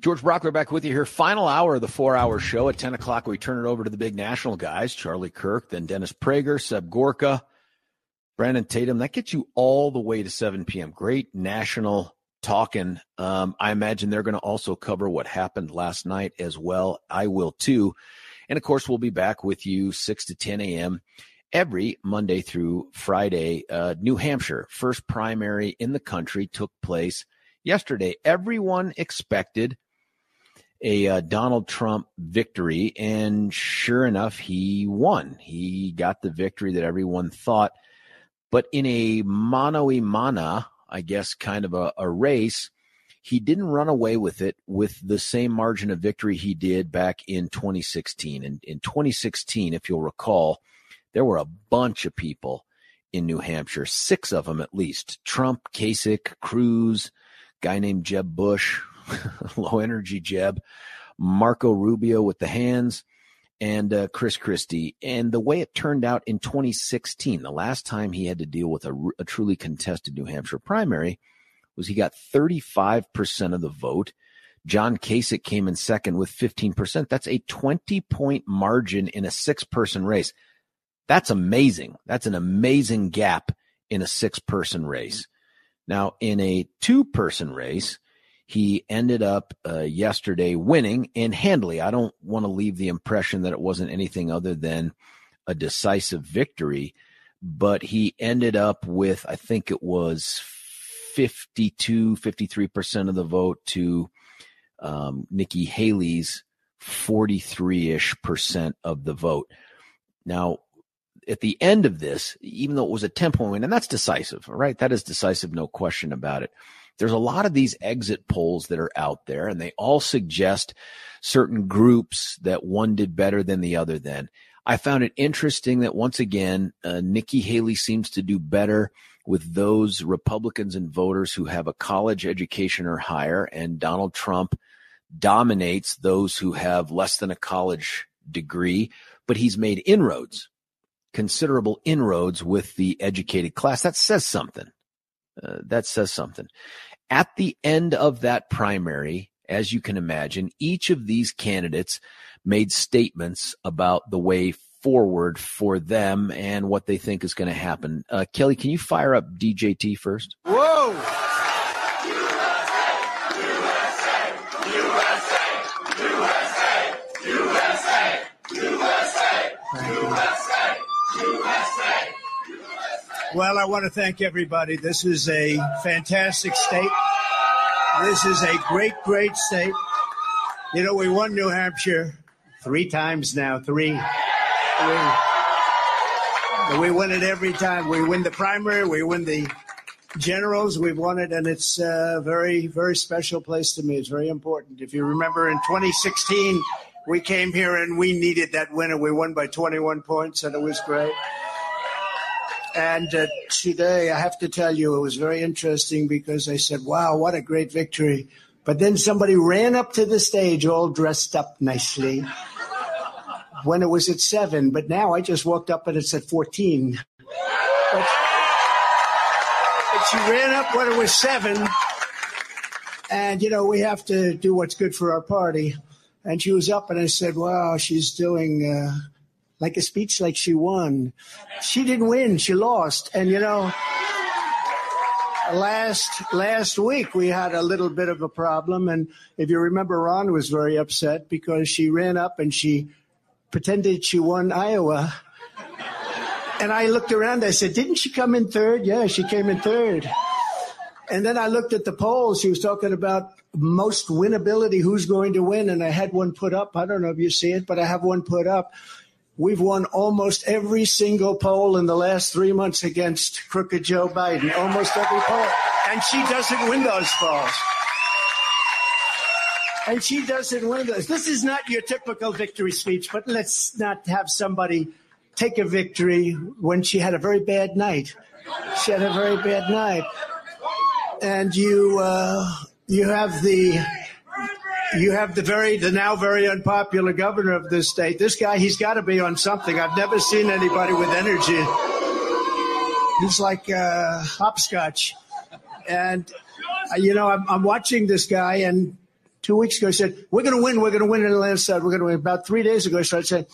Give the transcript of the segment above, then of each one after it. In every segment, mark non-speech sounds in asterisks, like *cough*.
George Brauchler back with you here. Final hour of the four hour show. At 10 o'clock, we turn it over to the big national guys Charlie Kirk, then Dennis Prager, Seb Gorka, Brandon Tatum. That gets you all the way to 7 p.m. Great national talking. Um, I imagine they're going to also cover what happened last night as well. I will too. And of course, we'll be back with you 6 to 10 a.m. every Monday through Friday. Uh, New Hampshire, first primary in the country, took place yesterday. Everyone expected a uh, Donald Trump victory, and sure enough, he won. He got the victory that everyone thought. But in a mano y mana, I guess, kind of a, a race, he didn't run away with it with the same margin of victory he did back in 2016. And in 2016, if you'll recall, there were a bunch of people in New Hampshire, six of them at least Trump, Kasich, Cruz, guy named Jeb Bush, *laughs* low energy Jeb, Marco Rubio with the hands, and uh, Chris Christie. And the way it turned out in 2016, the last time he had to deal with a, a truly contested New Hampshire primary, was he got 35% of the vote. John Kasich came in second with 15%. That's a 20 point margin in a six person race. That's amazing. That's an amazing gap in a six person race. Now, in a two person race, he ended up uh, yesterday winning and handily. I don't want to leave the impression that it wasn't anything other than a decisive victory, but he ended up with, I think it was 52, 53% of the vote to um, Nikki Haley's 43 ish percent of the vote. Now, at the end of this, even though it was a 10 point win, and that's decisive, right? That is decisive, no question about it. There's a lot of these exit polls that are out there, and they all suggest certain groups that one did better than the other then. I found it interesting that once again, uh, Nikki Haley seems to do better with those Republicans and voters who have a college education or higher, and Donald Trump dominates those who have less than a college degree, but he's made inroads considerable inroads with the educated class. That says something. Uh, that says something. At the end of that primary, as you can imagine, each of these candidates made statements about the way forward for them and what they think is going to happen. Uh, Kelly, can you fire up DJT first? Whoa! Well, I want to thank everybody. This is a fantastic state. This is a great, great state. You know, we won New Hampshire three times now. Three. We win it every time. We win the primary. We win the generals. We've won it, and it's a very, very special place to me. It's very important. If you remember in 2016, we came here and we needed that win, and we won by 21 points, and it was great. And uh, today, I have to tell you, it was very interesting because I said, wow, what a great victory. But then somebody ran up to the stage all dressed up nicely when it was at seven. But now I just walked up and it's at 14. But, but she ran up when it was seven. And, you know, we have to do what's good for our party. And she was up and I said, wow, she's doing. Uh, like a speech like she won. She didn't win, she lost. And you know, last last week we had a little bit of a problem and if you remember Ron was very upset because she ran up and she pretended she won Iowa. And I looked around, I said, Didn't she come in third? Yeah, she came in third. And then I looked at the polls. She was talking about most winnability, who's going to win. And I had one put up. I don't know if you see it, but I have one put up. We've won almost every single poll in the last three months against crooked Joe Biden. Almost every poll. And she doesn't win those polls. and she does it one of those. This is not your typical victory speech, but let's not have somebody take a victory when she had a very bad night. She had a very bad night, and you uh, you have the you have the very the now very unpopular governor of this state. This guy, he's got to be on something. I've never seen anybody with energy. He's like uh, hopscotch, and uh, you know I'm, I'm watching this guy and two weeks ago, he said, We're going to win. We're going to win in the landslide. We're going to win. About three days ago, he started saying,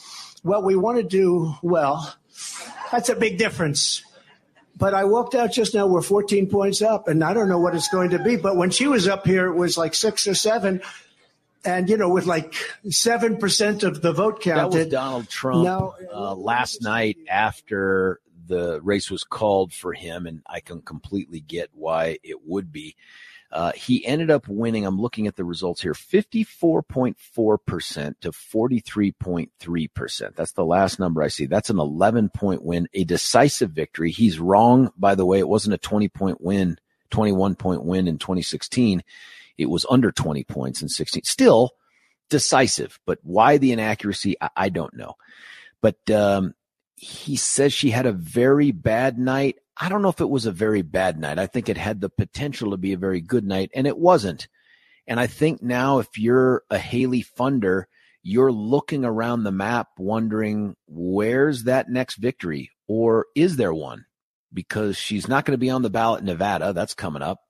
Well, we want to do well. That's a big difference. But I walked out just now. We're 14 points up, and I don't know what it's going to be. But when she was up here, it was like six or seven. And, you know, with like 7% of the vote counted. That was Donald Trump now, uh, last night after the race was called for him, and I can completely get why it would be. Uh, he ended up winning. I'm looking at the results here 54.4% to 43.3%. That's the last number I see. That's an 11 point win, a decisive victory. He's wrong, by the way. It wasn't a 20 point win, 21 point win in 2016. It was under 20 points in 16. Still decisive, but why the inaccuracy? I, I don't know. But, um, he says she had a very bad night. I don't know if it was a very bad night. I think it had the potential to be a very good night, and it wasn't. And I think now, if you're a Haley funder, you're looking around the map wondering where's that next victory, or is there one? Because she's not going to be on the ballot in Nevada. That's coming up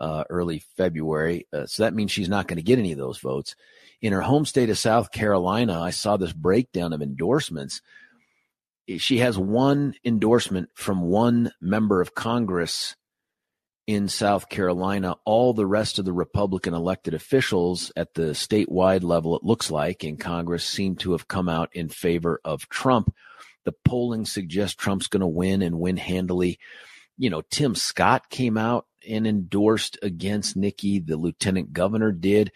uh, early February. Uh, so that means she's not going to get any of those votes. In her home state of South Carolina, I saw this breakdown of endorsements she has one endorsement from one member of Congress in South Carolina. All the rest of the Republican elected officials at the statewide level, it looks like, in Congress seem to have come out in favor of Trump. The polling suggests Trump's going to win and win handily. You know, Tim Scott came out and endorsed against Nikki. The lieutenant governor did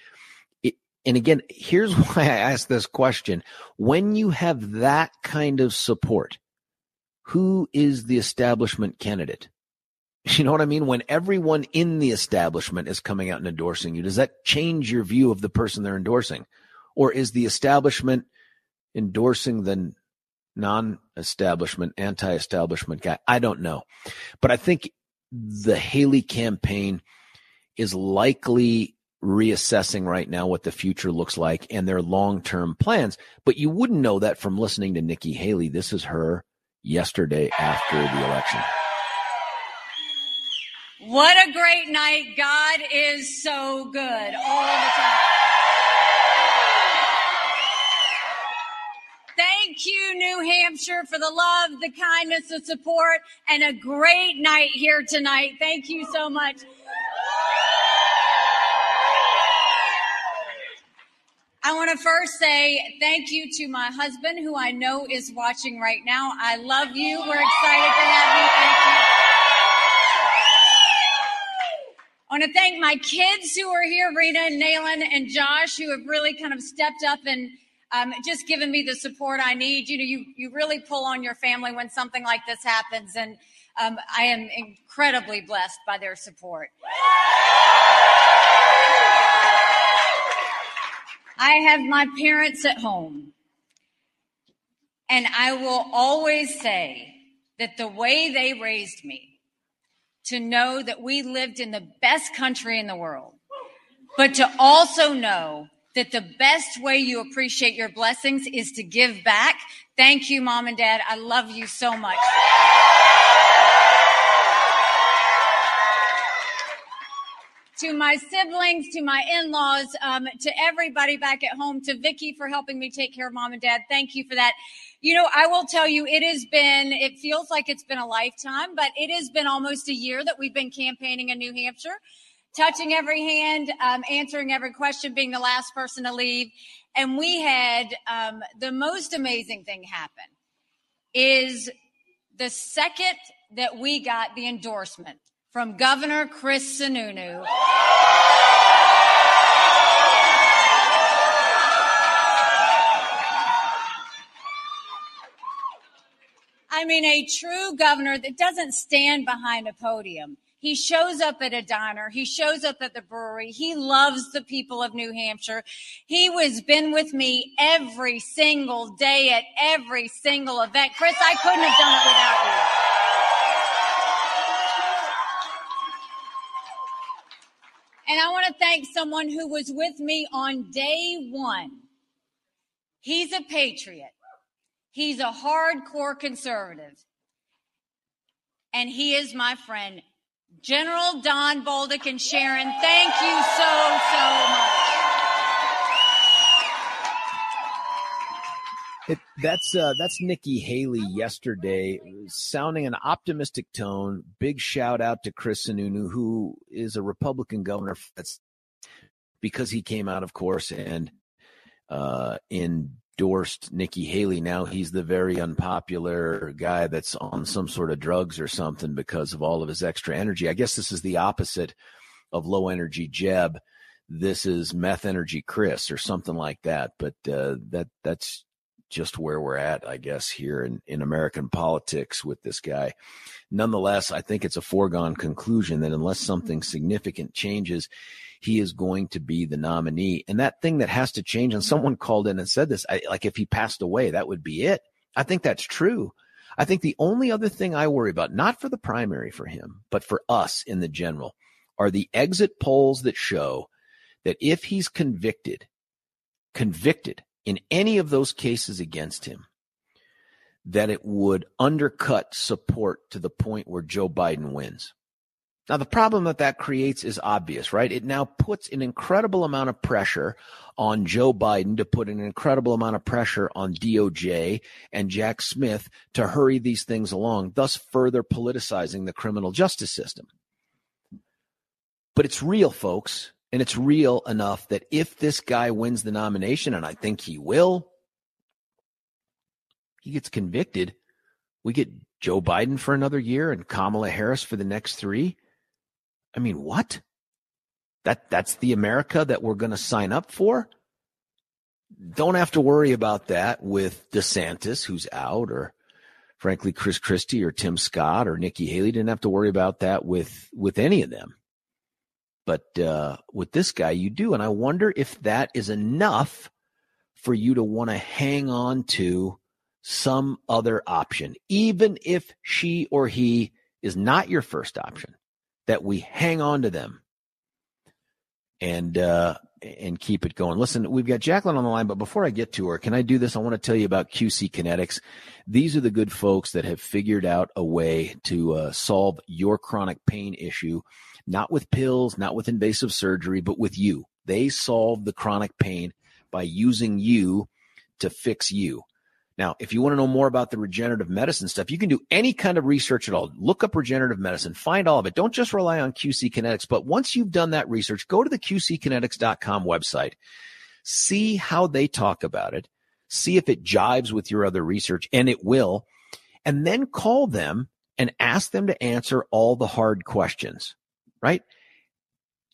and again, here's *laughs* why I ask this question. When you have that kind of support, who is the establishment candidate? *laughs* You know what I mean? When everyone in the establishment is coming out and endorsing you, does that change your view of the person they're endorsing? Or is the establishment endorsing the non establishment, anti establishment guy? I don't know. But I think the Haley campaign is likely reassessing right now what the future looks like and their long term plans. But you wouldn't know that from listening to Nikki Haley. This is her yesterday after the election. What a great night. God is so good all the time. Thank you, New Hampshire, for the love, the kindness, the support, and a great night here tonight. Thank you so much. I want to first say thank you to my husband, who I know is watching right now. I love you. We're excited to have you. Thank you. I want to thank my kids who are here, Rena and Nalin and Josh, who have really kind of stepped up and um, just given me the support I need. You know, you, you really pull on your family when something like this happens. And um, I am incredibly blessed by their support. I have my parents at home. And I will always say that the way they raised me to know that we lived in the best country in the world, but to also know that the best way you appreciate your blessings is to give back. Thank you, mom and dad. I love you so much. to my siblings, to my in-laws, um, to everybody back at home, to Vicky for helping me take care of mom and dad. Thank you for that. You know, I will tell you, it has been, it feels like it's been a lifetime, but it has been almost a year that we've been campaigning in New Hampshire, touching every hand, um, answering every question, being the last person to leave. And we had um, the most amazing thing happen is the second that we got the endorsement from Governor Chris Sununu. I mean, a true governor that doesn't stand behind a podium. He shows up at a diner. He shows up at the brewery. He loves the people of New Hampshire. He was been with me every single day at every single event. Chris, I couldn't have done it without you. And I want to thank someone who was with me on day one. He's a patriot. He's a hardcore conservative. And he is my friend, General Don Bolduc and Sharon. Thank you so, so much. It, that's uh, that's Nikki Haley yesterday, sounding an optimistic tone. Big shout out to Chris Sununu, who is a Republican governor. That's because he came out, of course, and uh, endorsed Nikki Haley. Now he's the very unpopular guy that's on some sort of drugs or something because of all of his extra energy. I guess this is the opposite of low energy Jeb. This is meth energy Chris or something like that. But uh, that that's just where we're at, I guess, here in, in American politics with this guy. Nonetheless, I think it's a foregone conclusion that unless something mm-hmm. significant changes, he is going to be the nominee. And that thing that has to change, and mm-hmm. someone called in and said this, I, like if he passed away, that would be it. I think that's true. I think the only other thing I worry about, not for the primary for him, but for us in the general, are the exit polls that show that if he's convicted, convicted in any of those cases against him that it would undercut support to the point where Joe Biden wins. Now, the problem that that creates is obvious, right? It now puts an incredible amount of pressure on Joe Biden to put an incredible amount of pressure on DOJ and Jack Smith to hurry these things along, thus further politicizing the criminal justice system. But it's real, folks. And it's real enough that if this guy wins the nomination, and I think he will, he gets convicted. We get Joe Biden for another year and Kamala Harris for the next three. I mean, what? That that's the America that we're going to sign up for? Don't have to worry about that with DeSantis, who's out, or frankly, Chris Christie or Tim Scott or Nikki Haley. Didn't have to worry about that with with any of them. But uh, with this guy, you do. And I wonder if that is enough for you to want to hang on to some other option, even if she or he is not your first option, that we hang on to them and uh, and keep it going. Listen, we've got Jacqueline on the line, but before I get to her, can I do this? I want to tell you about QC Kinetics. These are the good folks that have figured out a way to uh, solve your chronic pain issue not with pills, not with invasive surgery, but with you. They solve the chronic pain by using you to fix you. Now, if you want to know more about the regenerative medicine stuff, you can do any kind of research at all. Look up regenerative medicine, find all of it. Don't just rely on QC Kinetics, but once you've done that research, go to the QCkinetics.com website, see how they talk about it, see if it jives with your other research, and it will, and then call them and ask them to answer all the hard questions right?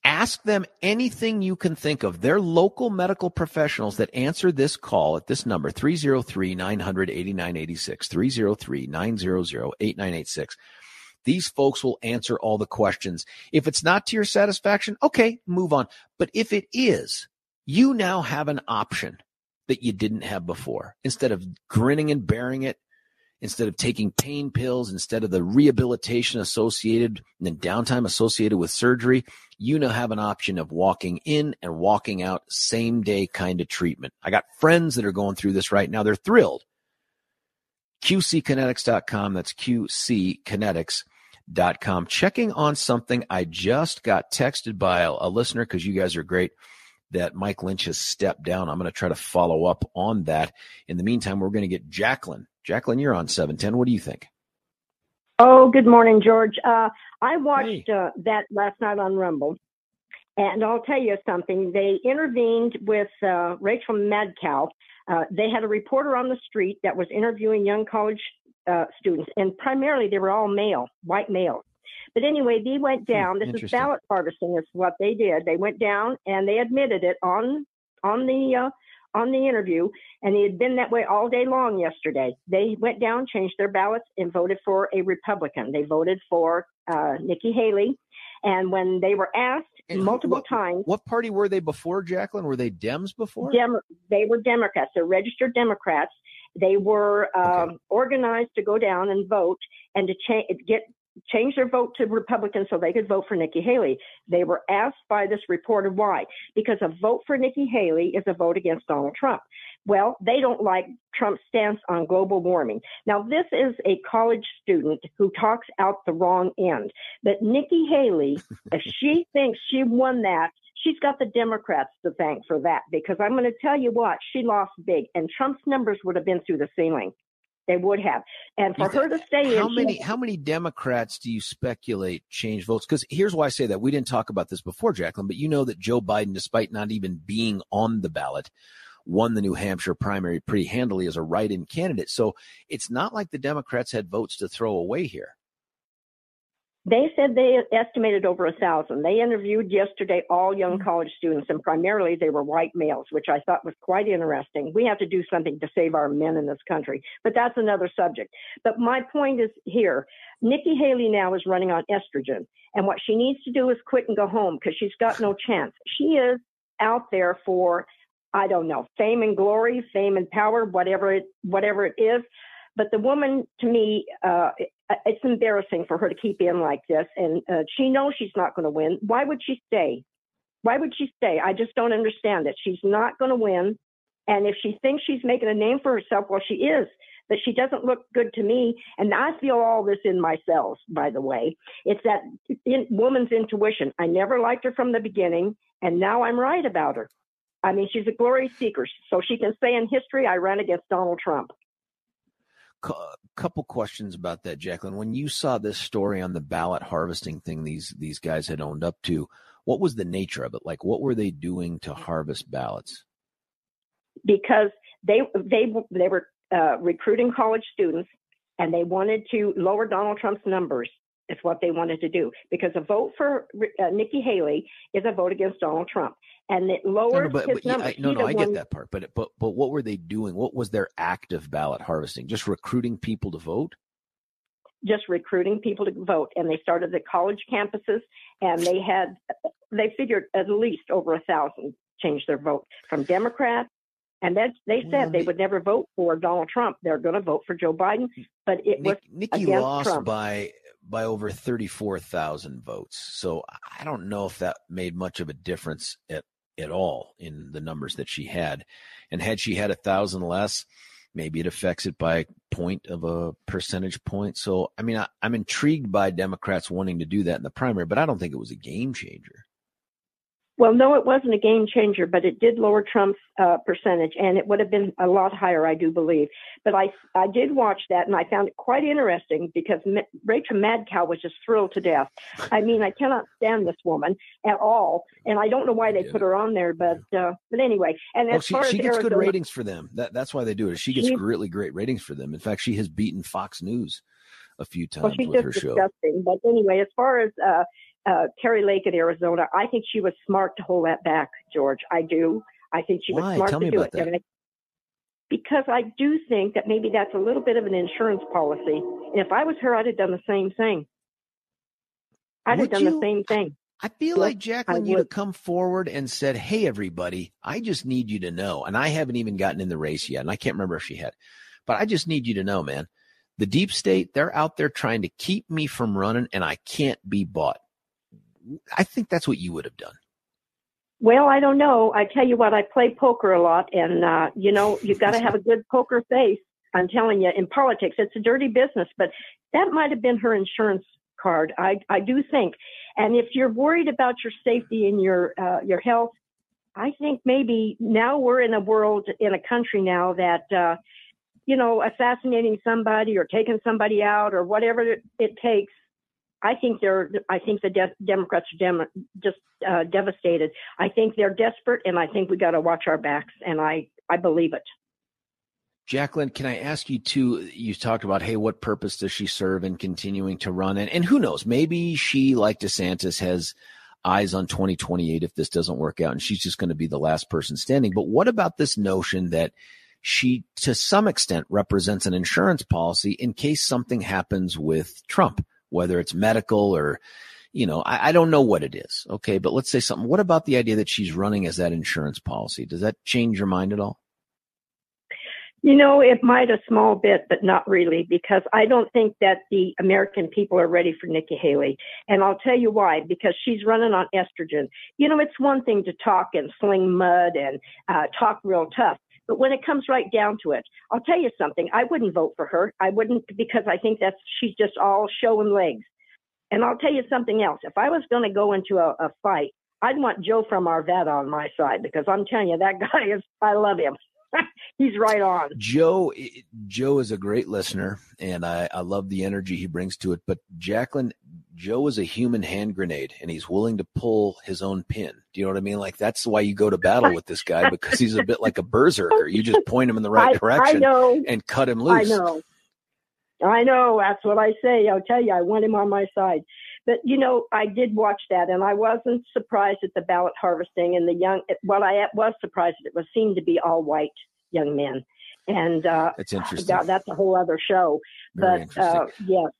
Ask them anything you can think of. They're local medical professionals that answer this call at this number 303 900 8986, 303 900 8986. These folks will answer all the questions. If it's not to your satisfaction, okay, move on. But if it is, you now have an option that you didn't have before. Instead of grinning and bearing it, instead of taking pain pills, instead of the rehabilitation associated and the downtime associated with surgery, you now have an option of walking in and walking out same day kind of treatment. I got friends that are going through this right now. They're thrilled. QCkinetics.com. That's QCkinetics.com. Checking on something I just got texted by a, a listener because you guys are great that Mike Lynch has stepped down. I'm going to try to follow up on that. In the meantime, we're going to get Jacqueline Jacqueline, you're on 710. What do you think? Oh, good morning, George. Uh, I watched hey. uh, that last night on Rumble, and I'll tell you something. They intervened with uh, Rachel Madcow. Uh, they had a reporter on the street that was interviewing young college uh, students, and primarily they were all male, white males. But anyway, they went hmm, down. This is ballot harvesting. Is what they did. They went down and they admitted it on on the uh, on the interview, and he had been that way all day long yesterday. They went down, changed their ballots, and voted for a Republican. They voted for uh, Nikki Haley. And when they were asked and multiple what, times, what party were they before, Jacqueline? Were they Dems before? Dem- they were Democrats. They're registered Democrats. They were um, okay. organized to go down and vote and to cha- get change their vote to Republican so they could vote for Nikki Haley. They were asked by this reporter why. Because a vote for Nikki Haley is a vote against Donald Trump. Well, they don't like Trump's stance on global warming. Now, this is a college student who talks out the wrong end. But Nikki Haley, *laughs* if she thinks she won that, she's got the Democrats to thank for that because I'm going to tell you what, she lost big and Trump's numbers would have been through the ceiling. They would have. And for her to stay how in, many how many Democrats do you speculate change votes? Because here's why I say that. We didn't talk about this before, Jacqueline, but you know that Joe Biden, despite not even being on the ballot, won the New Hampshire primary pretty handily as a write-in candidate. So it's not like the Democrats had votes to throw away here. They said they estimated over a thousand. They interviewed yesterday all young mm-hmm. college students, and primarily they were white males, which I thought was quite interesting. We have to do something to save our men in this country, but that's another subject. But my point is here Nikki Haley now is running on estrogen, and what she needs to do is quit and go home because she's got no *laughs* chance. She is out there for I don't know, fame and glory, fame and power, whatever it whatever it is. But the woman, to me, uh, it's embarrassing for her to keep in like this, and uh, she knows she's not going to win. Why would she stay? Why would she stay? I just don't understand it. She's not going to win, and if she thinks she's making a name for herself, well, she is. But she doesn't look good to me, and I feel all this in my cells. By the way, it's that in, woman's intuition. I never liked her from the beginning, and now I'm right about her. I mean, she's a glory seeker, so she can say in history, "I ran against Donald Trump." Couple questions about that, Jacqueline. When you saw this story on the ballot harvesting thing, these these guys had owned up to, what was the nature of it? Like, what were they doing to harvest ballots? Because they they they were uh, recruiting college students, and they wanted to lower Donald Trump's numbers. Is what they wanted to do because a vote for uh, Nikki Haley is a vote against Donald Trump and it lowered no, no, but, his but, numbers. Yeah, no, no, I get that part. But but but what were they doing? What was their active ballot harvesting? Just recruiting people to vote? Just recruiting people to vote, and they started at college campuses, and they had they figured at least over a thousand changed their vote from Democrats. And that they said well, they would never vote for Donald Trump. They're going to vote for Joe Biden, but it Nick, was Nikki lost Trump. by by over 34,000 votes. So I don't know if that made much of a difference at at all in the numbers that she had. And had she had a thousand less, maybe it affects it by a point of a percentage point. So, I mean, I, I'm intrigued by Democrats wanting to do that in the primary, but I don't think it was a game changer. Well, no, it wasn't a game changer, but it did lower Trump's uh, percentage, and it would have been a lot higher, I do believe. But I, I did watch that, and I found it quite interesting because M- Rachel Madcow was just thrilled to death. I mean, I cannot stand this woman at all, and I don't know why they yeah. put her on there, but uh, but anyway. And well, as she, far she as gets Arizona, good ratings for them. That, that's why they do it. She gets she, really great ratings for them. In fact, she has beaten Fox News a few times well, she's with just her disgusting. show. But anyway, as far as uh, uh, Kari Lake in Arizona, I think she was smart to hold that back, George. I do. I think she was Why? smart Tell to do about it. That. I, because I do think that maybe that's a little bit of an insurance policy. And if I was her, I'd have done the same thing. I'd would have done you? the same thing. I feel like Jacqueline, you'd have come forward and said, Hey, everybody, I just need you to know. And I haven't even gotten in the race yet. And I can't remember if she had, but I just need you to know, man, the deep state, they're out there trying to keep me from running and I can't be bought. I think that's what you would have done. Well, I don't know. I tell you what, I play poker a lot, and uh, you know, you got to have a good poker face. I'm telling you, in politics, it's a dirty business, but that might have been her insurance card. I I do think, and if you're worried about your safety and your uh, your health, I think maybe now we're in a world in a country now that. Uh, you know, assassinating somebody or taking somebody out or whatever it takes I think they're. I think the de- Democrats are dem- just uh, devastated. I think they're desperate, and I think we got to watch our backs. And I, I believe it. Jacqueline, can I ask you too? You talked about, hey, what purpose does she serve in continuing to run? And, and who knows? Maybe she, like DeSantis, has eyes on 2028 if this doesn't work out, and she's just going to be the last person standing. But what about this notion that she, to some extent, represents an insurance policy in case something happens with Trump? Whether it's medical or, you know, I, I don't know what it is. Okay. But let's say something. What about the idea that she's running as that insurance policy? Does that change your mind at all? You know, it might a small bit, but not really, because I don't think that the American people are ready for Nikki Haley. And I'll tell you why, because she's running on estrogen. You know, it's one thing to talk and sling mud and uh, talk real tough. But when it comes right down to it, I'll tell you something. I wouldn't vote for her. I wouldn't because I think that's she's just all show and legs. And I'll tell you something else. If I was going to go into a, a fight, I'd want Joe from Arvada on my side because I'm telling you that *laughs* guy is. I love him. *laughs* he's right on. Joe Joe is a great listener, and I, I love the energy he brings to it. But Jacqueline, Joe is a human hand grenade, and he's willing to pull his own pin. Do you know what I mean? Like that's why you go to battle with this guy because he's a bit like a berserker. You just point him in the *laughs* right I, direction I and cut him loose. I know. I know. That's what I say. I'll tell you, I want him on my side. But you know, I did watch that, and I wasn't surprised at the ballot harvesting and the young. What I was surprised at it was seemed to be all white young men, and uh, that's interesting. That, that's a whole other show. Very but uh, yes,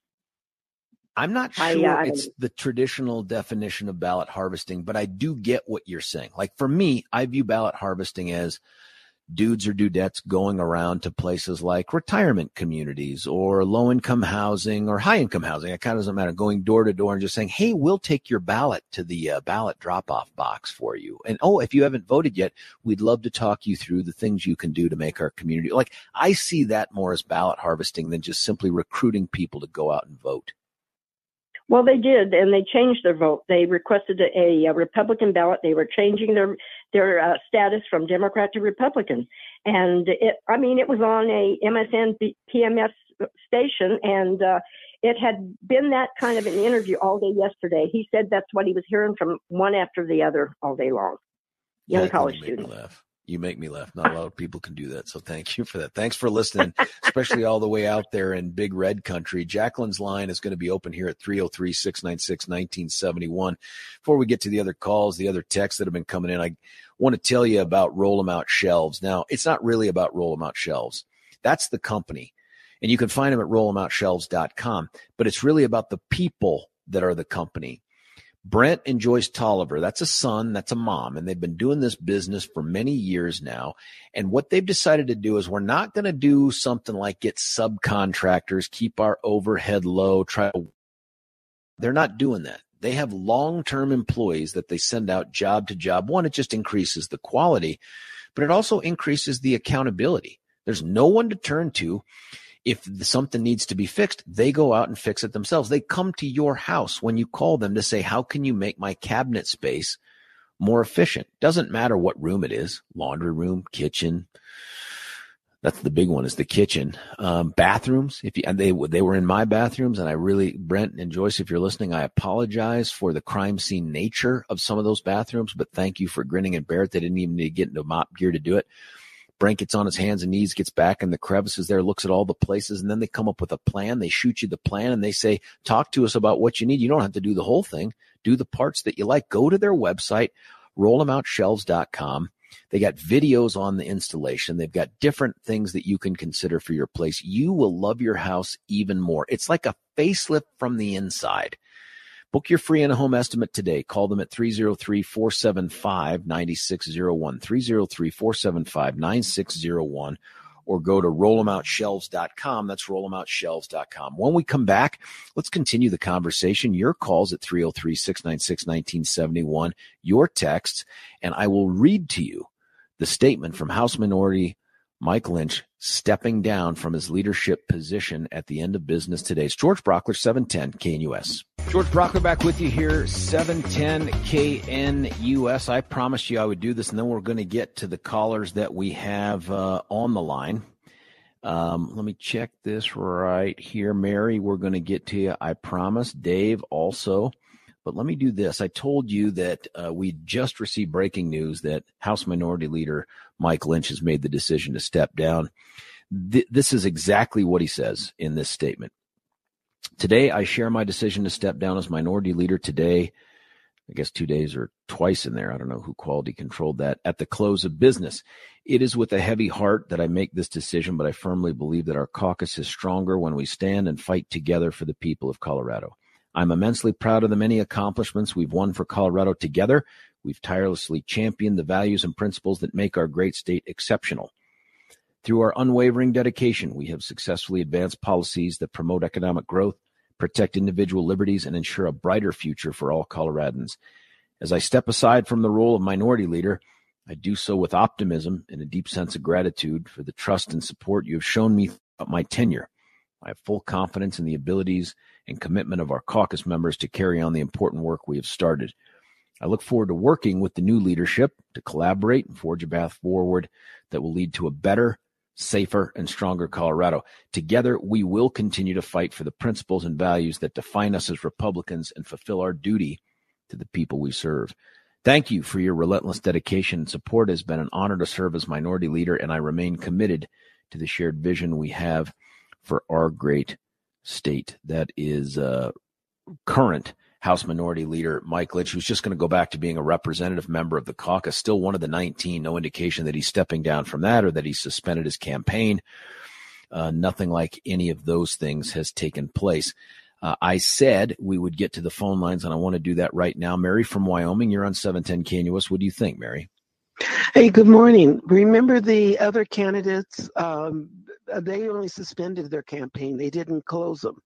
I'm not sure I, uh, it's the traditional definition of ballot harvesting, but I do get what you're saying. Like for me, I view ballot harvesting as dudes or dudettes going around to places like retirement communities or low income housing or high income housing. It kind of doesn't matter. Going door to door and just saying, Hey, we'll take your ballot to the uh, ballot drop off box for you. And oh, if you haven't voted yet, we'd love to talk you through the things you can do to make our community. Like I see that more as ballot harvesting than just simply recruiting people to go out and vote. Well, they did, and they changed their vote. They requested a, a Republican ballot. They were changing their their uh, status from Democrat to Republican, and it. I mean, it was on a MSN PMS station, and uh, it had been that kind of an interview all day yesterday. He said that's what he was hearing from one after the other all day long. Young Yeah, college students. laugh. You make me laugh. Not a lot of people can do that. So thank you for that. Thanks for listening, especially all the way out there in big red country. Jacqueline's line is going to be open here at 303 696 1971. Before we get to the other calls, the other texts that have been coming in, I want to tell you about Roll 'em Out Shelves. Now, it's not really about Roll 'em Out Shelves. That's the company. And you can find them at rollemoutshelves.com. But it's really about the people that are the company. Brent and Joyce Tolliver, that's a son, that's a mom, and they've been doing this business for many years now. And what they've decided to do is we're not going to do something like get subcontractors, keep our overhead low, try to. They're not doing that. They have long term employees that they send out job to job. One, it just increases the quality, but it also increases the accountability. There's no one to turn to if something needs to be fixed, they go out and fix it themselves. They come to your house when you call them to say, how can you make my cabinet space more efficient? Doesn't matter what room it is, laundry room, kitchen. That's the big one is the kitchen. Um, bathrooms. If you, and they, they were in my bathrooms and I really, Brent and Joyce, if you're listening, I apologize for the crime scene nature of some of those bathrooms, but thank you for grinning and bear it. They didn't even need to get into mop gear to do it. Brent gets on his hands and knees, gets back in the crevices there, looks at all the places, and then they come up with a plan. They shoot you the plan and they say, talk to us about what you need. You don't have to do the whole thing. Do the parts that you like. Go to their website, rollemoutshelves.com. They got videos on the installation. They've got different things that you can consider for your place. You will love your house even more. It's like a facelift from the inside. Book your free in a home estimate today. Call them at 303 475 9601. 303 475 9601 or go to rollemoutshelves.com. That's rollemoutshelves.com. When we come back, let's continue the conversation. Your calls at 303 696 1971, your texts, and I will read to you the statement from House Minority Mike Lynch stepping down from his leadership position at the end of business today. It's George Brauchler, 710 KNUS. George Brauchler back with you here, 710 KNUS. I promised you I would do this, and then we're going to get to the callers that we have uh, on the line. Um, let me check this right here. Mary, we're going to get to you. I promise. Dave also. But let me do this. I told you that uh, we just received breaking news that House Minority Leader Mike Lynch has made the decision to step down. Th- this is exactly what he says in this statement. Today, I share my decision to step down as Minority Leader today. I guess two days or twice in there. I don't know who quality controlled that at the close of business. It is with a heavy heart that I make this decision, but I firmly believe that our caucus is stronger when we stand and fight together for the people of Colorado. I'm immensely proud of the many accomplishments we've won for Colorado together. We've tirelessly championed the values and principles that make our great state exceptional. Through our unwavering dedication, we have successfully advanced policies that promote economic growth, protect individual liberties, and ensure a brighter future for all Coloradans. As I step aside from the role of minority leader, I do so with optimism and a deep sense of gratitude for the trust and support you have shown me throughout my tenure. I have full confidence in the abilities and commitment of our caucus members to carry on the important work we have started. I look forward to working with the new leadership to collaborate and forge a path forward that will lead to a better, safer, and stronger Colorado. Together, we will continue to fight for the principles and values that define us as Republicans and fulfill our duty to the people we serve. Thank you for your relentless dedication and support. It has been an honor to serve as minority leader, and I remain committed to the shared vision we have for our great state. That is uh, current House Minority Leader Mike Lynch, who's just going to go back to being a representative member of the caucus, still one of the 19. No indication that he's stepping down from that or that he suspended his campaign. Uh, nothing like any of those things has taken place. Uh, I said we would get to the phone lines, and I want to do that right now. Mary from Wyoming, you're on 710 KNUS. What do you think, Mary? Hey, good morning. Remember the other candidates? Um, Uh, they only suspended their campaign, they didn't close them.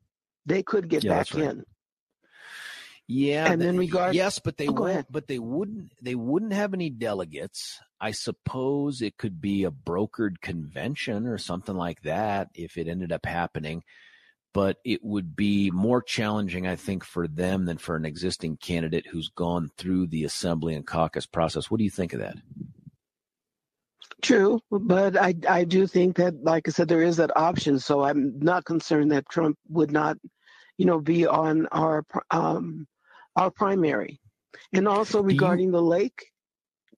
They could get Yeah, back right. in. Yeah, And in th- regard- yes, but they Oh, won't. But they wouldn't. They wouldn't have any delegates. I suppose it could be a brokered convention or something like that if it ended up happening. But it would be more challenging, I think, for them than for an existing candidate who's gone through the assembly and caucus process. What do you think of that? True, but I I do think that, like I said, there is that option. So I'm not concerned that Trump would not, you know, be on our um our primary. And also you- regarding the lake,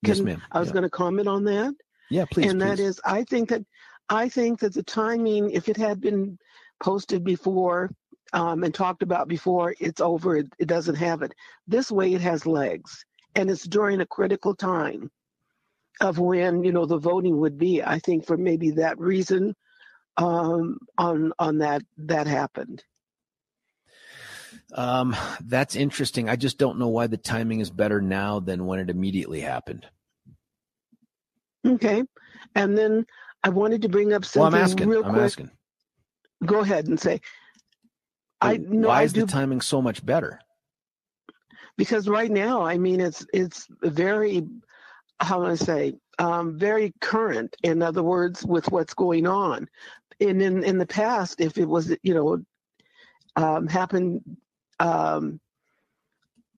yes, ma'am. I was yeah. going to comment on that. yeah, please. and that please. is i think that i think that the timing if it had been posted before um, and talked about before it's over it, it doesn't have it this way it has legs and it's during a critical time of when you know the voting would be i think for maybe that reason um, on on that that happened Um, that's interesting. I just don't know why the timing is better now than when it immediately happened. okay and then i wanted to bring up Well, I'm something asking. real I'm quick asking. go ahead and say i no why i is do the timing so much better? because right now i mean it's it's very how do i say um, very current in other words with what's going on. And in in the past if it was you know um, happened um,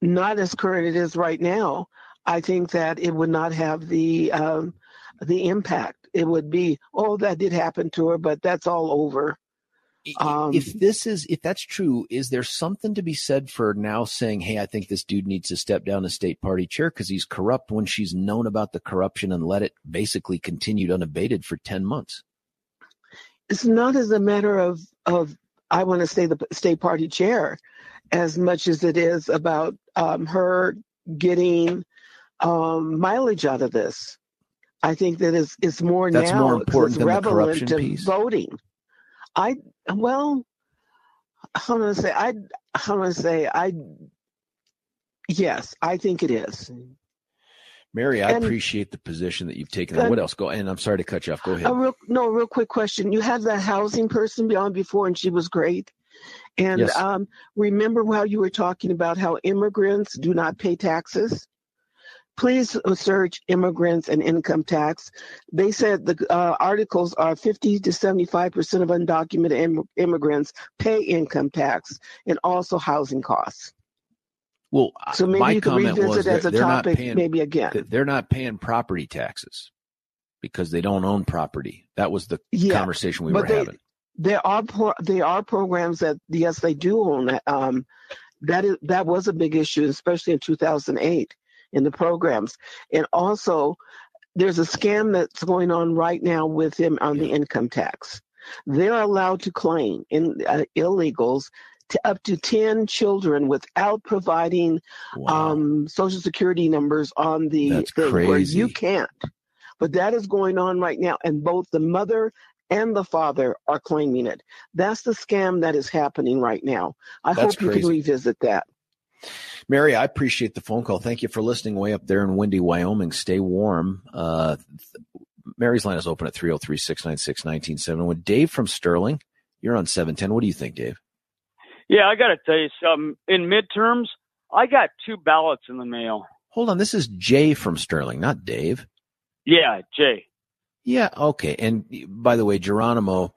not as current it is right now i think that it would not have the um, the impact. It would be oh that did happen to her but that's all over Um, if this is if that's true, is there something to be said for now saying, "Hey, I think this dude needs to step down as state party chair because he's corrupt"? When she's known about the corruption and let it basically continued unabated for ten months. it's not as a matter of of I want to say the state party chair, as much as it is about um, her getting um, mileage out of this. I think that it's it's more That's now more 'cause important it's than the corruption to piece? voting. I well, how do I say I how do I say I yes I think it is. Mary, I And- appreciate the position that you've taken. And- what else? Go and I'm sorry to cut you off. Go ahead. Real no, real quick question. You had that housing person be on before, and she was great. And Yes. um, remember how you were talking about how immigrants do not pay taxes? Please search immigrants and income tax. They said the uh, articles are 50 to 75 percent of undocumented Im- immigrants pay income tax and also housing costs. well, So maybe my you could comment revisit was as a topic paying maybe again. they're not paying property taxes because they don't own property. That was the Yeah, conversation we but were they- having. there are pro- there are programs that yes they do own um that is that was a big issue especially in 2008 in the programs and also there's a scam that's going on right now with him on the income tax they're allowed to claim in uh, illegals to up to 10 children without providing Wow. um, social security numbers on the That's thing where you can't. But that is going on right now, and both the mother and the father are claiming it. That's the scam that is happening right now. I That's hope you crazy. can revisit that. Mary, I appreciate the phone call. Thank you for listening way up there in windy Wyoming. Stay warm. Uh, Mary's line is open at 303 696 1971. Dave from Sterling, you're on 710. What do you think, Dave? Yeah, I got to tell you something. In midterms, I got two ballots in the mail. Hold on. This is Jay from Sterling, not Dave. Yeah, Jay. Yeah, okay. And by the way, Geronimo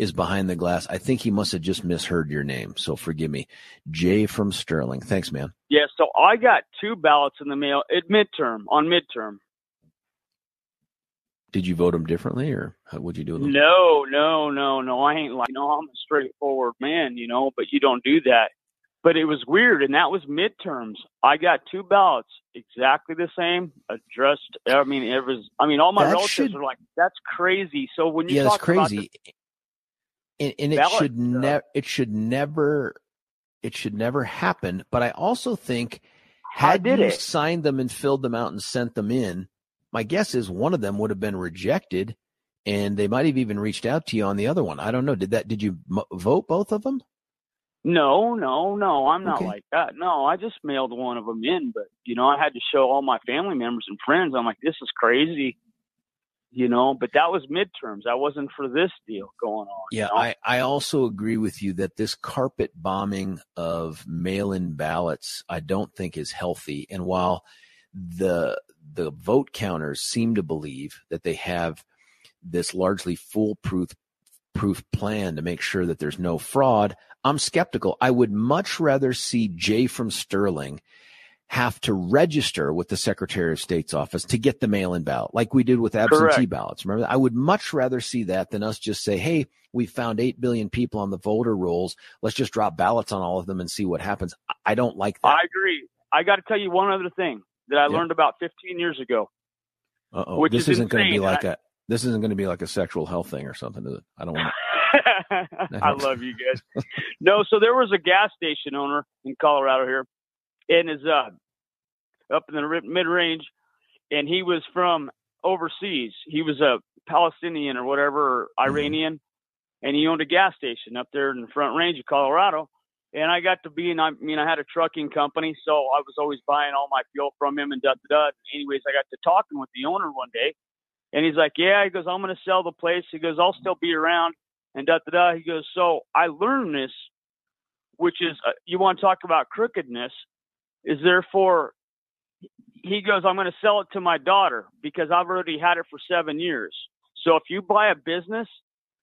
is behind the glass. I think he must have just misheard your name, so forgive me. Jay from Sterling. Thanks, man. Yeah, so I got two ballots in the mail at midterm, on midterm. Did you vote them differently, or how would you do them? No, no, no, no. I ain't like, no, I'm a straightforward man, you know, but you don't do that. But it was weird, and that was midterms. I got two ballots, exactly the same, addressed. I mean, it was. I mean, all my That relatives should- are like, "That's crazy." So when you yeah, talk about crazy. And, and it ballot should uh, stuff. never it should never it should never happen. But I also think had you it? signed them and filled them out and sent them in, my guess is one of them would have been rejected, and they might have even reached out to you on the other one. I don't know. Did that? Did you m- vote both of them? No, no, no. I'm not Okay. like that. No, I just mailed one of them in, but you know, I had to show all my family members and friends. I'm like, this is crazy, you know. But that was midterms. I wasn't for this deal going on. you Yeah, know? I, I also agree with you that this carpet bombing of mail in ballots, I don't think is healthy. And while the the vote counters seem to believe that they have this largely foolproof proof plan to make sure that there's no fraud, I'm skeptical. I would much rather see Jay from Sterling have to register with the Secretary of State's office to get the mail in ballot, like we did with absentee Correct. ballots. Remember. I would much rather see that than us just say, hey, we found 8 billion people on the voter rolls. Let's just drop ballots on all of them and see what happens. I- I don't like that. I agree. I got to tell you one other thing that I Yeah. learned about 15 years ago. Uh oh. This is isn't going to be like a. This isn't going to be like a sexual health thing or something. Is it? I don't want. *laughs* I love you guys. *laughs* no, so there was a gas station owner in Colorado here, and is uh up in the mid range, and he was from overseas. He was a Palestinian or whatever, or Iranian, and he owned a gas station up there in the Front Range of Colorado. And I got to be, and I mean, I had a trucking company, so I was always buying all my fuel from him and da da da. Anyways, I got to talking with the owner one day, and he's like, "Yeah," he goes, "I'm going to sell the place." He goes, "I'll still be around." And da da da. He goes, "So I learned this, which is uh, you want to talk about crookedness, is therefore." He goes, "I'm going to sell it to my daughter because I've already had it for seven years. So if you buy a business,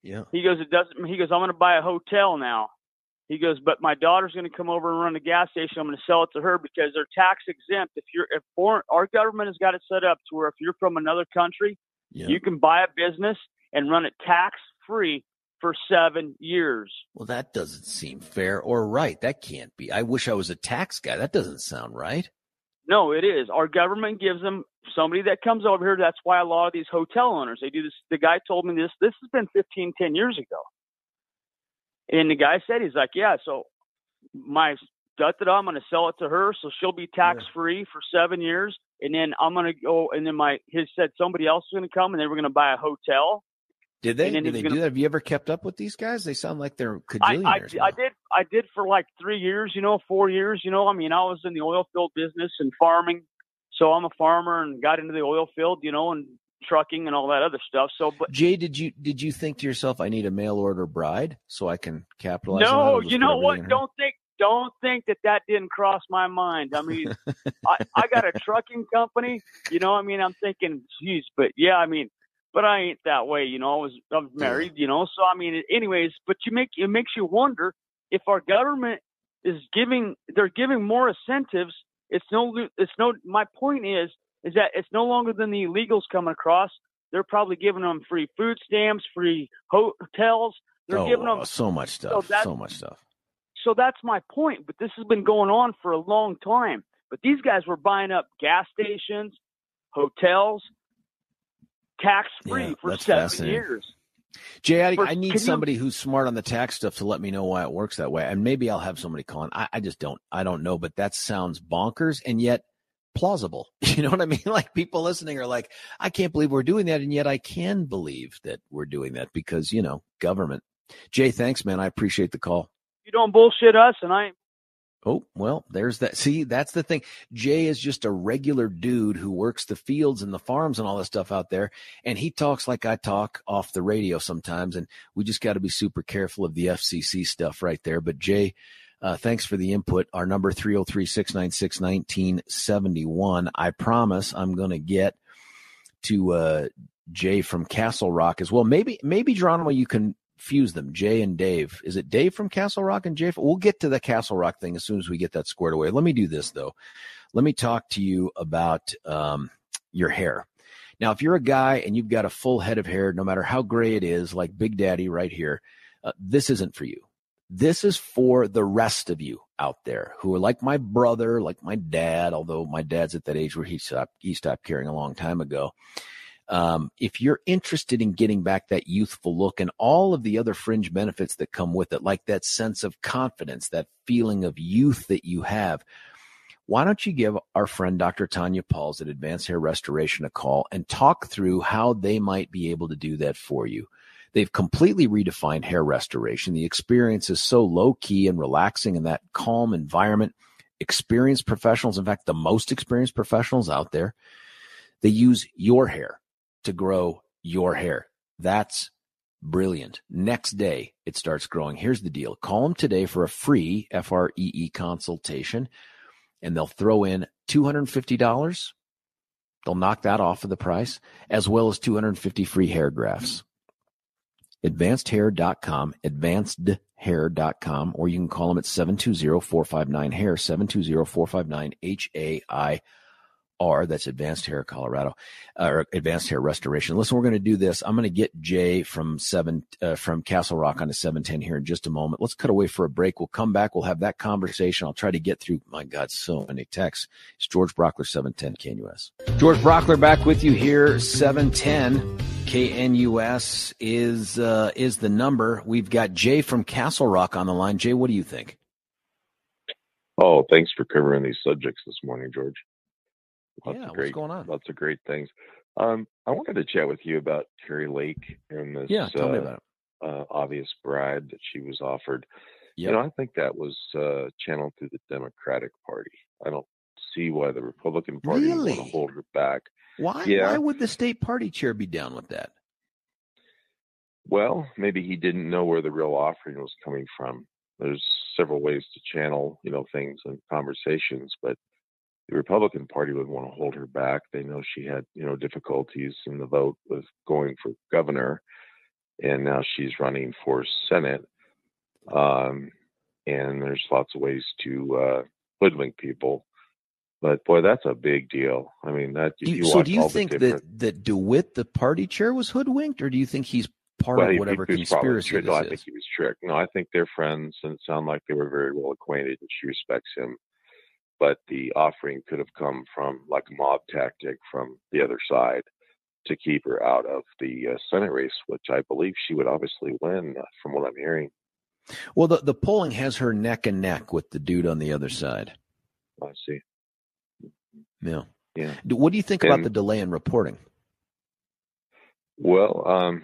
Yeah. he goes, it doesn't. He goes, I'm going to buy a hotel now. He goes, but my daughter's going to come over and run the gas station. I'm going to sell it to her because they're tax exempt. If you're, if foreign, our government has got it set up to where if you're from another country, Yeah. you can buy a business and run it tax free for seven years. Well, that doesn't seem fair or right. That can't be. I wish I was a tax guy. That doesn't sound right. No, it is. Our government gives them somebody that comes over here. That's why a lot of these hotel owners, they do this. The guy told me this. This has been 15, 10 years ago. And the guy said, he's like, yeah, so my da da da, I'm going to sell it to her. So she'll be tax free for seven years. And then I'm going to go. And then my, his said somebody else is going to come and they were going to buy a hotel. Did they? Did they do gonna- that? Have you ever kept up with these guys? They sound like they're I, I, cajillionaires. I did I did for like three years, you know, four years, you know. I mean, I was in the oil field business and farming, so I'm a farmer and got into the oil field, you know, and trucking and all that other stuff. So, but Jay, did you did you think to yourself, I need a mail order bride so I can capitalize? no, you know what? Don't think don't think that that didn't cross my mind. I mean, I, I got a *laughs* trucking company, you know. I mean, I'm thinking, geez, but yeah, I mean, but I ain't that way, you know. I was I was married, you know. So I mean, anyways, but you make it makes you wonder if our government is giving they're giving more incentives. It's no it's no. My point is is that it's no longer than the illegals coming across. They're probably giving them free food stamps, free hotels. They're oh, giving them so much stuff. that's- so much stuff. so that's my point. But this has been going on for a long time. But these guys were buying up gas stations, hotels, tax free Yeah, for seven years. Jay, I, For- I need can you- somebody who's smart on the tax stuff to let me know why it works that way. And maybe I'll have somebody calling. I, I just don't. I don't know. But that sounds bonkers, and yet plausible. *laughs* You know what I mean? *laughs* Like people listening are like, I can't believe we're doing that. And yet I can believe that we're doing that because, you know, government. Jay, thanks, man. I appreciate the call. You don't bullshit us, and I Oh, well, there's that. See, that's the thing. Jay is just a regular dude who works the fields and the farms and all this stuff out there. And he talks like I talk off the radio sometimes. And we just got to be super careful of the FCC stuff right there. But Jay, uh, thanks for the input. Our number 303 696 1971. I promise I'm going to get to uh, Jay from Castle Rock as well. Maybe, maybe Geronimo, you can fuse them, Jay and Dave. Is it Dave from Castle Rock and Jay? We'll get to the Castle Rock thing as soon as we get that squared away. Let me do this though. Let me talk to you about um, your hair. Now, if you're a guy and you've got a full head of hair, no matter how gray it is, like Big Daddy right here, uh, this isn't for you. This is for the rest of you out there who are like my brother, like my dad, although my dad's at that age where he stopped, he stopped caring a long time ago. Um, if you're interested in getting back that youthful look and all of the other fringe benefits that come with it, like that sense of confidence, that feeling of youth that you have, why don't you give our friend Dr. Tanya Pauls at Advanced Hair Restoration a call and talk through how they might be able to do that for you? They've completely redefined hair restoration. The experience is so low key and relaxing in that calm environment. Experienced professionals, in fact, the most experienced professionals out there, they use your hair to grow your hair. That's brilliant. Next day, it starts growing. Here's the deal call them today for a free F R E E consultation, and they'll throw in $250. They'll knock that off of the price, as well as 250 free hair grafts advancedhair.com, advancedhair.com, or you can call them at 720-459-HAIR, 720-459-H-A-I R. That's Advanced Hair Colorado, uh, or Advanced Hair Restoration. Listen, we're going to do this. I'm going to get Jay from seven uh, from Castle Rock on a 710 here in just a moment. Let's cut away for a break. We'll come back. We'll have that conversation. I'll try to get through. My God, so many texts. It's George Brauchler, 710 KNUS. George Brauchler back with you here, 710 KNUS is uh, is the number. We've got Jay from Castle Rock on the line. Jay, what do you think? Oh, thanks for covering these subjects this morning, George. Lots yeah, great, what's going on? Lots of great things. Um, I wanted to chat with you about Kari Lake and this yeah, tell uh, me about it. Uh, obvious bribe that she was offered. Yep. You know, I think that was uh, channeled through the Democratic Party. I don't see why the Republican Party really? would want to hold her back. Why? Yeah. Why would the state party chair be down with that? Well, maybe he didn't know where the real offering was coming from. There's several ways to channel, you know, things and conversations, but the Republican Party would want to hold her back. They know she had, you know, difficulties in the vote with going for governor, and now she's running for Senate. Um, and there's lots of ways to uh, hoodwink people. But boy, that's a big deal. I mean, that. You, so, do you think different... that that DeWit, the party chair, was hoodwinked, or do you think he's part well, of whatever he, he conspiracy? No, I think he was tricked. No, I think they're friends and it sound like they were very well acquainted, and she respects him but the offering could have come from like a mob tactic from the other side to keep her out of the uh, Senate race, which I believe she would obviously win, uh, from what I'm hearing. Well, the the polling has her neck and neck with the dude on the other side. I see. Yeah. Yeah. What do you think and, about the delay in reporting? Well, um,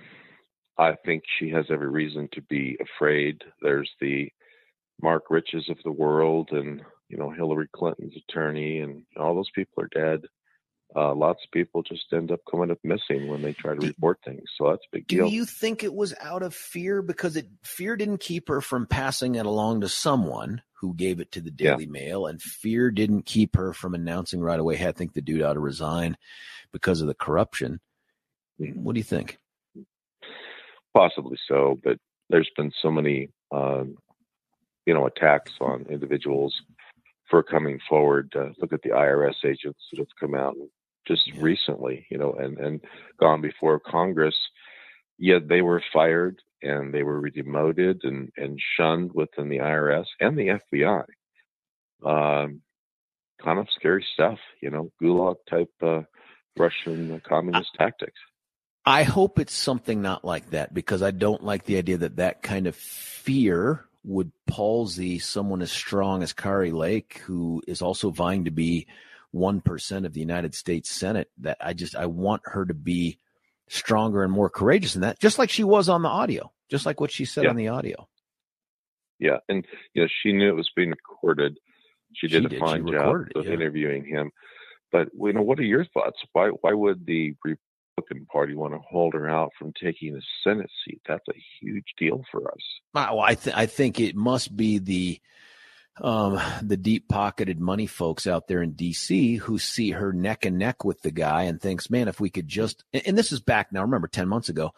I think she has every reason to be afraid. There's the Mark Riches of the world and you know Hillary Clinton's attorney, and all those people are dead. Uh, lots of people just end up coming up missing when they try to report things. So that's a big do deal. Do you think it was out of fear because it fear didn't keep her from passing it along to someone who gave it to the Daily yeah. Mail, and fear didn't keep her from announcing right away, "Hey, I think the dude ought to resign because of the corruption." Mm-hmm. What do you think? Possibly so, but there's been so many, um, you know, attacks on individuals for coming forward. Uh, look at the IRS agents that have come out just yeah. recently, you know, and, and gone before Congress. Yet they were fired and they were demoted and, and shunned within the IRS and the FBI. Um, kind of scary stuff, you know, gulag type uh, Russian communist I, tactics. I hope it's something not like that because I don't like the idea that that kind of fear would palsy someone as strong as Kari Lake, who is also vying to be 1% of the United States Senate that I just, I want her to be stronger and more courageous than that, just like she was on the audio, just like what she said Yeah. on the audio. Yeah, and you know she knew it was being recorded. She did She a did. Fine job it, of yeah. interviewing him. But you know, what are your thoughts? Why why would the Republican Party want to hold her out from taking a Senate seat? That's a huge deal for us. Well, I, th- I think it must be the um, the deep pocketed money folks out there in D.C. who see her neck and neck with the guy and thinks, man, if we could just, and, and this is back now, remember 10 months ago,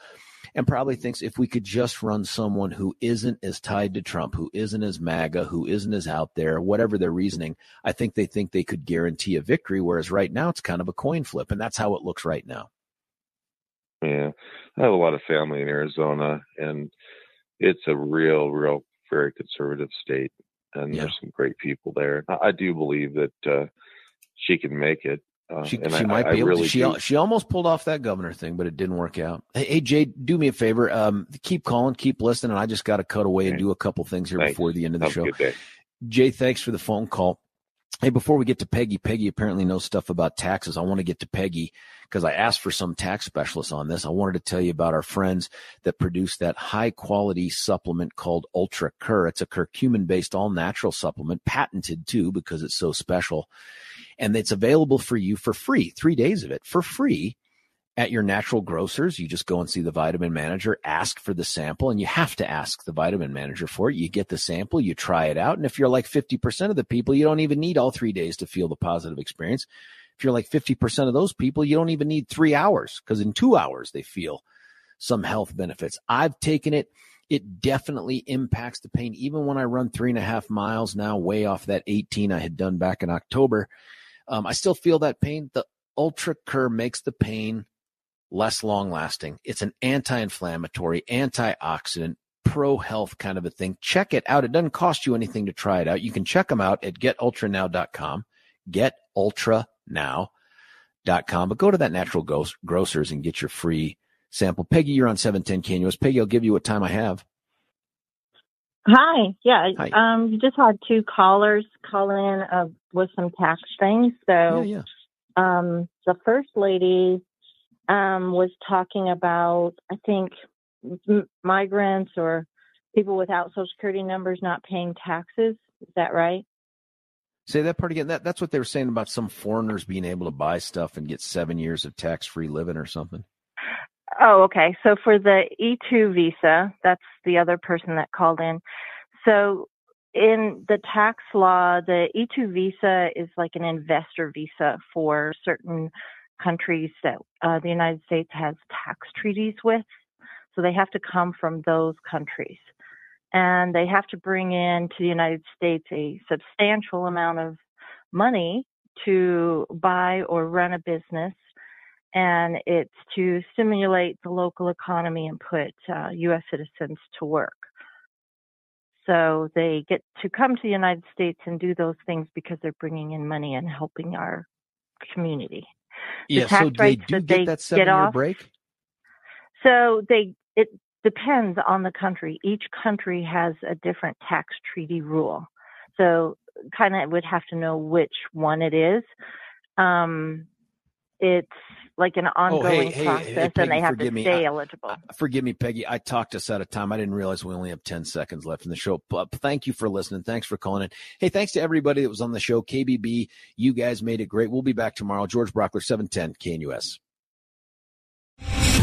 and probably thinks if we could just run someone who isn't as tied to Trump, who isn't as MAGA, who isn't as out there, whatever their reasoning, I think they think they could guarantee a victory. Whereas right now it's kind of a coin flip, and that's how it looks right now. Yeah, I have a lot of family in Arizona, and it's a real, real, very conservative state, and Yeah. there's some great people there. I, I do believe that uh, she can make it. Uh, She, she I, might I be able really to. She do. she almost pulled off that governor thing, but it didn't work out. Hey, hey Jay, do me a favor. Um, keep calling, keep listening, and I just got to cut away and do a couple things here Thanks. before the end of the Have show. Jay, thanks for the phone call. Hey, before we get to Peggy, Peggy apparently knows stuff about taxes. I want to get to Peggy because I asked for some tax specialists on this. I wanted to tell you about our friends that produce that high quality supplement called Ultra Cur. It's a curcumin based all natural supplement, patented too because it's so special. And it's available for you for free, three days of it for free at your natural grocers. You just go and see the vitamin manager, ask for the sample, and you have to ask the vitamin manager for it. You get the sample, you try it out. And if you're like 50% of the people, you don't even need all three days to feel the positive experience. If you're like 50% of those people, you don't even need three hours because in two hours they feel some health benefits. I've taken it. It definitely impacts the pain. Even when I run three and a half miles now, way off that 18 I had done back in October, um, I still feel that pain. The Ultra Cur makes the pain less long lasting. It's an anti inflammatory, antioxidant, pro health kind of a thing. Check it out. It doesn't cost you anything to try it out. You can check them out at getultranow.com, getultranow.com. But go to that natural Gro- grocers and get your free sample. Peggy, you're on 710 KNUS. Peggy, I'll give you what time I have. Hi. Yeah. Hi. Um, you just had two callers call in uh, with some tax things. So, yeah. um, the first lady um, was talking about, I think, m- migrants or people without Social Security numbers not paying taxes. Is that right? Say that part again. That, that's what they were saying about some foreigners being able to buy stuff and get seven years of tax free living or something. Oh, okay. So for the E2 visa, that's the other person that called in. So in the tax law, the E2 visa is like an investor visa for certain countries that uh, the United States has tax treaties with. So they have to come from those countries. And they have to bring in to the United States a substantial amount of money to buy or run a business and it's to stimulate the local economy and put uh, U.S. citizens to work. So they get to come to the United States and do those things because they're bringing in money and helping our community. The Yeah. tax So they do that get they that seven year break? So they it depends on the country. Each country has a different tax treaty rule. So kind of would have to know which one it is. Um, it's like an oh, ongoing Oh, hey, hey, process, hey, and they have to me. stay I- eligible. Forgive me, Peggy. I talked us out of time. I didn't realize we only have 10 seconds left in the show. But uh, thank you for listening. Thanks for calling in. Hey, thanks to everybody that was on the show. KBB, you guys made it great. We'll be back tomorrow. George Brauchler, 710 KNUS.